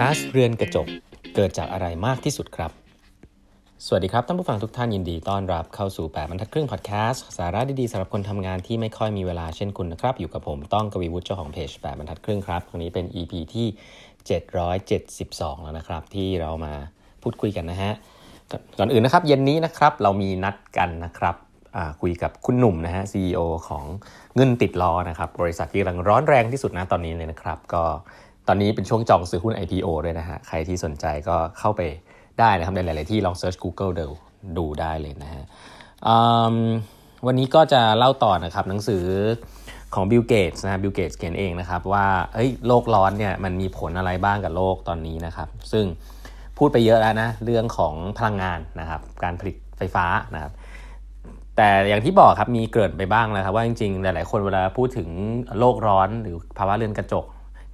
ก๊าซเรือนกระจกเกิดจากอะไรมากที่สุดครับ สวัสดีครับท่านผู้ฟังทุกท่านยินดีต้อนรับเข้าสู่ 8บรรทัดครึ่งพอดแคสต์สาระดีๆสำหรับคนทำงานที่ไม่ค่อยมีเวลาเช่นคุณนะครับ อยู่กับผมต้องกวีวุฒิเจ้าของเพจ8บรรทัดครึ่งครับครั้งนี้เป็น EP ที่ 772 แล้วนะครับ ที่เรามาพูดคุยกันนะฮะก่อนอื่นนะครับเย็นนี้นะครับเรามีนัดกันนะครับคุยกับคุณหนุ่มนะฮะ CEO ของเงินติดล้อนะครับบริษัทที่กำลังร้อนแรงที่สุดนะตอนนี้เลยนะครับ ก็ ตอนนี้เป็นช่วงจองซื้อหุ้น IPO ด้วยนะฮะ ใครที่สนใจก็เข้าไปได้นะครับ ในหลาย ๆ ที่ลอง search Google ดูดูได้เลยนะฮะวันนี้ก็จะเล่าต่อนะครับหนังสือของบิลเกตส์นะบิลเกตส์เขียนเองนะครับว่าเฮ้ยโลกร้อนเนี่ยมันมีผลอะไรบ้างกับโลกตอนนี้นะครับ ซึ่งพูดไปเยอะแล้วนะเรื่องของพลังงานนะครับการผลิตไฟฟ้านะครับแต่อย่างที่บอกครับมีเกริ่นไปบ้างแล้วครับว่าจริง ๆ หลาย ๆ คนเวลาพูดถึงโลกร้อนหรือภาวะเรือนกระจก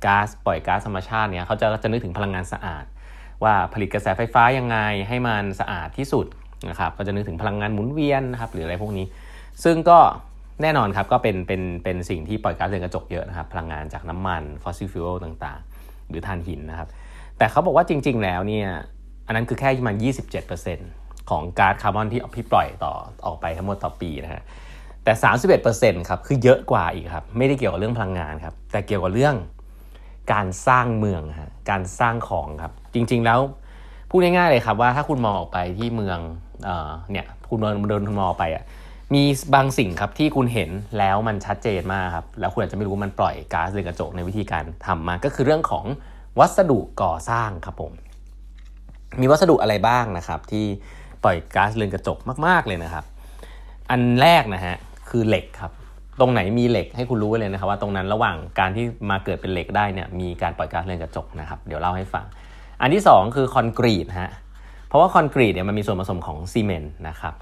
ก๊าซปล่อยก๊าซธรรมชาติเนี่ยเขาจะจะนึกถึงพลังงานสะอาด ว่าผลิตกระแสไฟฟ้ายังไงให้มันสะอาดที่สุดนะครับก็จะนึกถึงพลังงานหมุนเวียนนะครับหรืออะไรพวกนี้ ซึ่งก็แน่นอนครับก็เป็นเป็นเป็นสิ่งที่ปล่อยก๊าซเรือนกระจกเยอะนะครับพลังงานจากน้ำมัน fossil fuel ต่างๆ หรือถ่านหินนะครับแต่เขาบอกว่าจริง ๆ แล้วเนี่ยอันนั้นคือแค่ประมาณ27%ของก๊าซคาร์บอนที่พี่ปล่อยต่อออกไปทั้งหมดต่อปีนะฮะแต่ 31%ครับคือเยอะกว่าอีกครับไม่ได้เกี่ยวกับเรื่องพลังงานครับแต่เกี่ยวกับเรื่อง การสร้างเมืองฮะการสร้างของครับ จริง ๆ แล้วพูดง่ายๆเลยครับว่าถ้าคุณมองออกไปที่เมืองเอ่อเนี่ยคุณเดินเดินมองไปอะมีบางสิ่งครับที่คุณเห็นแล้วมันชัดเจนมากครับแล้วคุณอาจจะไม่รู้มันปล่อยก๊าซเรือนกระจกในวิธีการทำมา ก็คือเรื่องของวัสดุก่อสร้างครับผม มีวัสดุอะไรบ้างนะครับ ที่ปล่อยก๊าซเรือนกระจกมาก ๆเลยนะครับ อันแรกนะฮะคือเหล็กครับ ตรงไหนมีเหล็กให้คุณรู้เลยนะครับว่าตรงนั้นระหว่างการที่มาเกิดเป็นเหล็กได้เนี่ยมีการปล่อยก๊าซเรือนกระจกนะครับเดี๋ยวเล่าให้ฟัง อันที่ 2 คือคอนกรีตฮะเพราะว่าคอนกรีตเนี่ยมันมีส่วนผสมของซีเมนต์นะครับ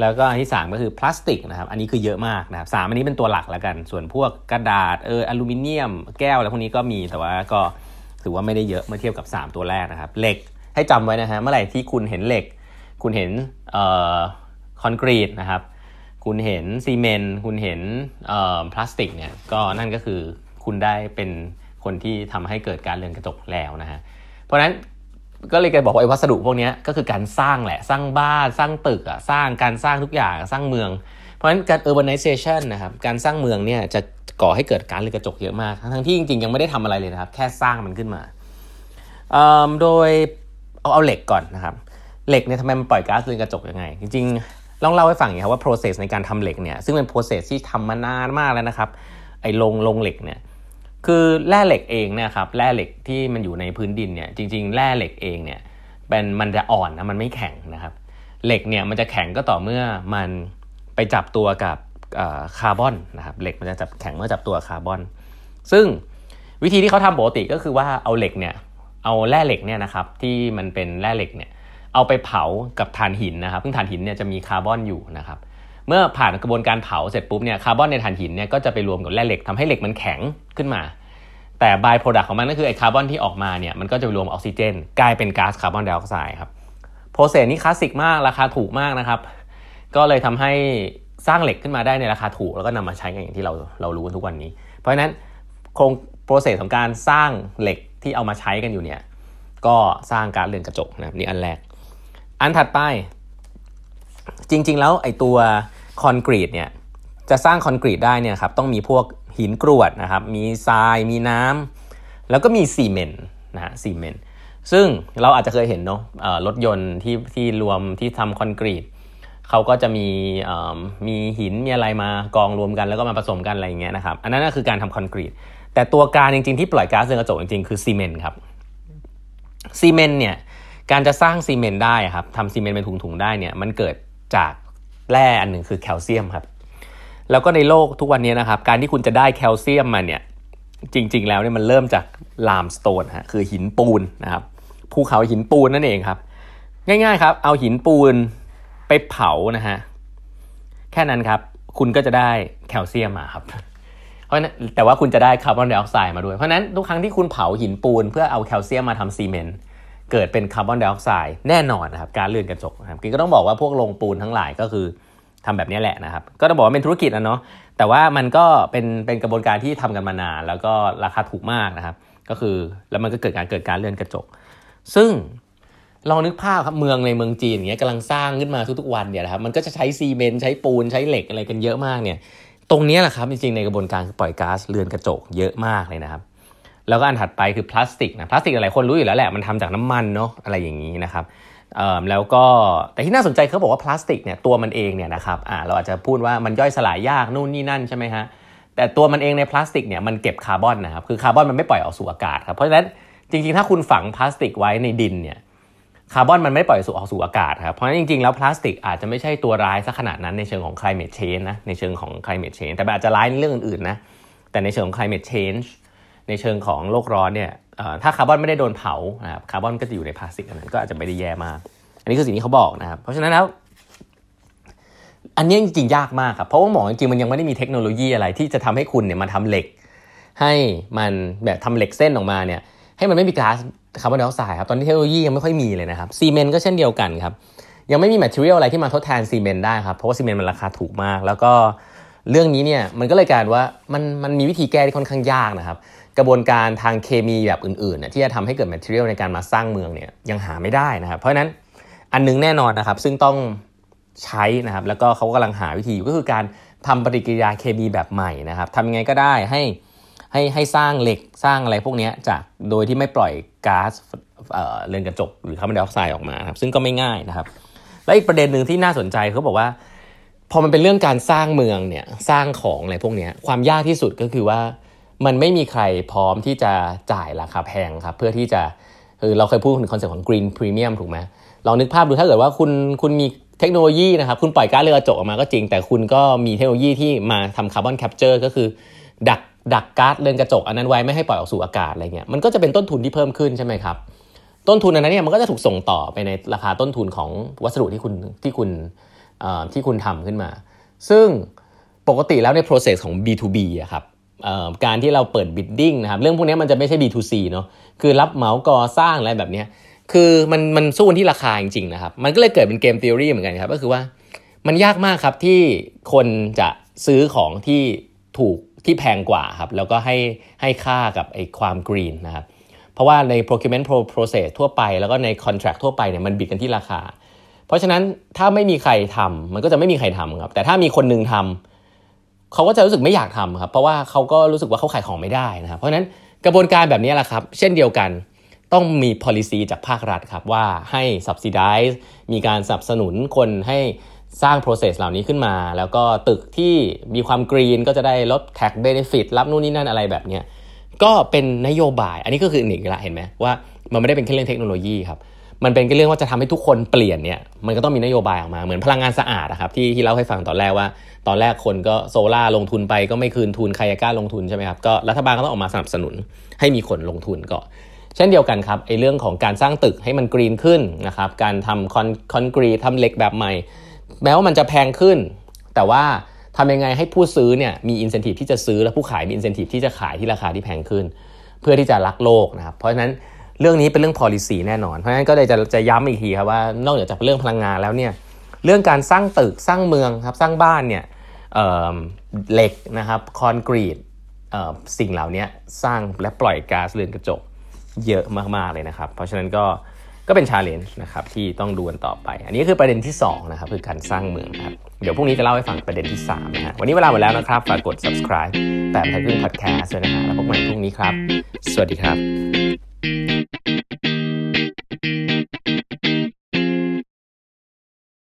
แล้วก็อันที่ 3 ก็คือพลาสติกนะครับอันนี้คือเยอะมากนะครับสอันนี้เป็นตัวหลักแล้วกัน ส่วนพวกกระดาษเอออลูมิเนียม แก้วอะไรพวกนี้ก็มีแต่ว่าก็ถือว่าไม่ได้เยอะเมื่อเทียบกับ 3 ตัวแรกนะครับเหล็กให้จำไว้นะฮะเมื่อไหร่ที่คุณเห็นเหล็ก คุณเห็นเอ่อคอนกรีตนะครับ คุณเห็นซีเมนต์คุณเห็นพลาสติกเนี่ยก็นั่นก็คือคุณได้เป็นคนที่ทำให้เกิดการเรือนกระจกแล้วนะฮะเพราะฉะนั้นก็เลยจะบอกว่าไอ้วัสดุพวกนี้ก็คือการสร้างแหละสร้างบ้านสร้างตึกอะสร้างการสร้างทุกอย่างสร้างเมือง เพราะฉะนั้นการ urbanization นะครับการสร้างเมืองเนี่ยจะก่อให้เกิดการเรือนกระจกเยอะมากทั้งที่จริงๆ ยังไม่ได้ทำอะไรเลยนะครับ แค่สร้างมันขึ้นมาโดยเอาเอาเหล็กก่อนนะครับเหล็กเนี่ยทำไมมันปล่อยก๊าซเรือนกระจกยังไง จริง ลองเล่าให้ฟังอย่างครับว่า process ในการทำเหล็กเนี่ยซึ่งเป็น process ที่ทำมานานมากแล้วนะครับไอ้ลงลงเหล็กเนี่ยคือแร่เหล็กเองเนี่ยครับแร่เหล็กที่มันอยู่ในพื้นดินเนี่ยจริง ๆ แร่เหล็กเองเนี่ยเป็นมันจะอ่อนนะมันไม่แข็งนะครับเหล็กเนี่ยมันจะแข็งก็ต่อเมื่อมันไปจับตัวกับคาร์บอนนะครับเหล็กมันจะจับแข็งเมื่อจับตัวคาร์บอน ซึ่งวิธีที่เขาทำปกติก็คือว่าเอาเหล็กเนี่ยเอาแร่เหล็กเนี่ยนะครับที่มันเป็นแร่เหล็กเนี่ย เอาไปเผากับถ่านหินนะครับซึ่งถ่านหินเนี่ยจะมีคาร์บอนอยู่นะครับเมื่อผ่านกระบวนการเผาเสร็จปุ๊บเนี่ยคาร์บอนในถ่านหินเนี่ยก็จะไปรวมกับแร่เหล็กทำให้เหล็กมันแข็งขึ้นมา แต่ by-product ของมันก็คือไอ้คาร์บอนที่ออกมาเนี่ยมันก็จะไปรวมออกซิเจน กลายเป็นก๊าซคาร์บอนไดออกไซด์ครับprocess นี้คลาสสิกมากราคาถูกมากนะครับ ก็เลยทำให้สร้างเหล็กขึ้นมาได้ในราคาถูก แล้วก็นำมาใช้กันอย่างที่เราเรารู้กันทุกวันนี้ เพราะฉะนั้นโครง process ของการสร้างเหล็กที่เอามาใช้กันอยู่เนี่ยก็สร้างก๊าซเรือนกระจกนะครับนี่อันแรก อันถัดไป จริง ๆ แล้วไอตัวคอนกรีตเนี่ยจะสร้างคอนกรีตได้เนี่ยครับต้องมีพวกหินกรวดนะครับมีทรายมีน้ำแล้วก็มีซีเมนต์นะฮะซีเมนต์ซึ่งเราอาจจะเคยเห็นเนาะรถยนต์ที่ที่รวมที่ทำคอนกรีตเขาก็จะมีมีหินมีอะไรมากองรวมกันแล้วก็มาผสมกันอะไรอย่างเงี้ยนะครับอันนั้นก็คือการทำคอนกรีตแต่ตัวการจริงๆที่ปล่อยก๊าซเรือนกระจกจริงๆคือซีเมนต์ครับซีเมนต์เนี่ย การจะสร้างซีเมนต์ได้ครับทำซีเมนต์เป็นถุงๆได้เนี่ยมันเกิดจากแร่อันหนึ่งคือแคลเซียมครับแล้วก็ในโลกทุกวันนี้นะครับการที่คุณจะได้แคลเซียมมาเนี่ยจริง ๆ แล้วเนี่ยมันเริ่มจาก limestone ฮะคือหินปูนนะครับภูเขาหินปูนนั่นเองครับ ง่ายๆครับเอาหินปูนไปเผานะฮะแค่นั้นครับคุณก็จะได้แคลเซียมมาครับเพราะนั้นแต่ว่าคุณจะได้คาร์บอนไดออกไซด์มาด้วยเพราะนั้นทุกครั้งที่คุณเผาหินปูน เพื่อเอาแคลเซียมมาทำซีเมนต์ เกิดเป็นคาร์บอนไดออกไซด์แน่นอนนะครับก๊าซเรือนกระจกนะครับก็ต้องบอกว่าพวกโรงปูนทั้งหลายก็คือทำแบบนี้แหละนะครับ ก็ต้องบอกว่าเป็นธุรกิจนะเนาะแต่ว่ามันก็เป็นเป็นกระบวนการที่ทำกันมานาน แล้วก็ราคาถูกมากนะครับ ก็คือแล้วมันก็เกิดการเกิดการเลื่อนกระจก ซึ่งลองนึกภาพครับเมืองในเมืองจีนอย่างเงี้ยกำลังสร้างขึ้นมาทุกๆวันเนี่ยนะครับมันก็จะใช้ซีเมนต์ใช้ปูนใช้เหล็กอะไรกันเยอะมากเนี่ย ตรงนี้แหละครับจริงๆในกระบวนการปล่อยก๊าซเรือนกระจกเยอะมากเลยนะครับ แล้วก็อันถัดไปคือพลาสติกนะพลาสติกหลายคนรู้อยู่แล้วแหละมันทำจากน้ำมันเนาะอะไรอย่างนี้นะครับแล้วก็แต่ที่น่าสนใจเขาบอกว่าพลาสติกเนี่ยตัวมันเองเนี่ยนะครับอ่าเราอาจจะพูดว่ามันย่อยสลายยากนู่นนี่นั่นใช่ไหมฮะแต่ตัวมันเองในพลาสติกเนี่ยมันเก็บคาร์บอนนะครับคือคาร์บอนมันไม่ปล่อยออกสู่อากาศครับเพราะฉะนั้นจริงๆ ถ้าคุณฝังพลาสติกไว้ในดินเนี่ยคาร์บอนมันไม่ปล่อยสู่ออกสู่อากาศครับเพราะฉะนั้นจริงๆ แล้วพลาสติกอาจจะไม่ใช่ตัวร้ายซะขนาดนั้นในเชิงของ climate change นะในเชิงของ climate change แต่อาจจะร้ายในเรื่องอื่นๆนะแต่ในเชิงของ climate change ในเชิงของโลกร้อนเนี่ยถ้าคาร์บอนไม่ได้โดนเผานะครับคาร์บอนก็จะอยู่ในพลาสติกอันนั้นก็อาจจะไม่ได้แย่มาก อันนี้คือสิ่งที่เขาบอกนะครับ เพราะฉะนั้นแล้วอันนี้จริงๆยากมากครับ เพราะว่าหมอจริงๆมันยังไม่ได้มีเทคโนโลยีอะไรที่จะทำให้คุณเนี่ยมาทำเหล็ก ให้มันแบบทำเหล็กเส้นออกมาเนี่ยให้มันไม่มีก๊าซคาร์บอนไดออกไซด์ครับตอนนี้เทคโนโลยียังไม่ค่อยมีเลยนะครับซีเมนต์ก็เช่นเดียวกันครับยังไม่มี material อะไรที่มาทดแทนซีเมนต์ได้ครับเพราะว่าซีเมนต์มันราคาถูกมาก แล้วก็เรื่องนี้เนี่ยมันก็เลยกลายว่ามันมันมีวิธีแก้ที่ค่อนข้างยากนะครับ กระบวนการทางเคมีแบบอื่นๆที่จะทำให้เกิด material ในการมาสร้างเมืองเนี่ยยังหาไม่ได้นะครับ เพราะฉะนั้นอันนึงแน่นอนนะครับ ซึ่งต้องใช้นะครับ แล้วก็เขากำลังหาวิธีก็คือการทำปฏิกิริยาเคมีแบบใหม่นะครับทำยังไงก็ได้ให้ให้ให้สร้างเหล็กสร้างอะไรพวกนี้จากโดยที่ไม่ปล่อยก๊าซเรือนกระจกหรือคาร์บอนไดออกไซด์ออกมาครับซึ่งก็ไม่ง่ายนะครับ และอีกประเด็นหนึ่งที่น่าสนใจเขาบอกว่า พอมันเป็นเรื่องการสร้างเมืองเนี่ยสร้างของอะไรพวกนี้ความยากที่สุดก็คือว่า มันไม่มีใครพร้อมที่จะจ่ายราคาแพงครับ เพื่อที่จะคือเราเคยพูดถึง concept ของ green premium ถูกไหมลองนึกภาพดูถ้าเกิดว่าคุณคุณมีเทคโนโลยีนะครับ คุณปล่อยก๊าซเรือนกระจกออกมาก็จริง แต่คุณก็มีเทคโนโลยีที่มาทำ carbon capture ก็คือ ดักดักก๊าซเรือนกระจกอันนั้นไว้ไม่ให้ปล่อยออกสู่อากาศอะไรเงี้ยมันก็จะเป็นต้นทุนที่เพิ่มขึ้นใช่ไหมครับต้นทุนอันนั้นเนี่ยมันก็จะถูกส่งต่อไปในราคาต้นทุนของวัสดุที่คุณที่คุณที่คุณทำขึ้นมา ซึ่งปกติแล้วใน process ของ B2B อะครับ การที่เราเปิด bidding นะครับเรื่องพวกนี้มันจะไม่ใช่ B2C เนาะคือรับเหมาก่อสร้างอะไรแบบนี้คือมันมันสู้ที่ราคาจริงๆนะครับมันก็เลยเกิดเป็นเกมทฤษฎีเหมือนกันครับก็คือว่ามันยากมากครับที่คนจะซื้อของที่ถูกที่แพงกว่าครับแล้วก็ให้ให้ค่ากับไอ้ความกรีนนะครับเพราะว่าใน procurement process ทั่วไป แล้วก็ใน contract ทั่วไปเนี่ยมันบิดกันที่ราคา เพราะฉะนั้นถ้าไม่มีใครทำมันก็จะไม่มีใครทำครับแต่ถ้ามีคนนึงทำ เขาก็จะรู้สึกไม่อยากทำครับ เพราะว่าเขาก็รู้สึกว่าเขาขายของไม่ได้นะครับ เพราะฉะนั้นกระบวนการแบบนี้แหละครับ เช่นเดียวกันต้องมี policy จากภาครัฐครับว่าให้ subsidize มีการสนับสนุนคนให้สร้าง process เหล่านี้ขึ้นมา แล้วก็ตึกที่มีความกรีนก็จะได้ลด tax benefit รับนู่นนี่นั่นอะไรแบบนี้ก็เป็นนโยบาย อันนี้ก็คือหนึ่งละเห็นไหมว่ามันไม่ได้เป็นแค่เรื่องเทคโนโลยีครับ มันเป็นแค่เรื่องว่าจะทำให้ทุกคนเปลี่ยนเนี่ย มันก็ต้องมีนโยบายออกมา เหมือนพลังงานสะอาดนะครับที่ที่เล่าให้ฟังตอนแรกว่า ตอนแรกคนก็โซล่าลงทุนไปก็ไม่คืนทุนใครจะกล้าลงทุนใช่ไหมครับ ก็รัฐบาลก็ต้องออกมาสนับสนุนให้มีคนลงทุนก็ เช่นเดียวกันครับไอ้เรื่องของการสร้างตึกให้มันกรีนขึ้นนะครับ การทำคอนคอนกรีตทำเหล็กแบบใหม่ แม้ว่ามันจะแพงขึ้น แต่ว่าทำยังไงให้ผู้ซื้อเนี่ยมีอินเซนティブที่จะซื้อและผู้ขายมีอินเซนティブที่จะขายที่ราคาที่แพงขึ้นเพื่อที่จะรักโลกนะครับ เพราะฉะนั้น เรื่องนี้เป็นเรื่อง policy แน่นอน เพราะฉะนั้นก็เลยจะจะย้ำอีกทีครับว่านอกจากเรื่องพลังงานแล้วเนี่ยเรื่องการสร้างตึกสร้างเมืองครับสร้างบ้านเนี่ยเหล็กนะครับคอนกรีตสิ่งเหล่านี้สร้างและปล่อยก๊าซเรือนกระจกเยอะมากๆเลยนะครับ เพราะฉะนั้นก็ก็เป็น challenge นะครับที่ต้องดูกันต่อไป อันนี้คือประเด็นที่2นะครับคือการสร้างเมืองครับเดี๋ยวพรุ่งนี้จะเล่าให้ฟังประเด็นที่3นะฮะวันนี้เวลาหมดแล้วนะครับฝากกด subscribe แบบทักครึ่ง podcast ด้วยนะฮะแล้วพบกันใหม่พรุ่งนี้ครับ สวัสดีครับ Thank you.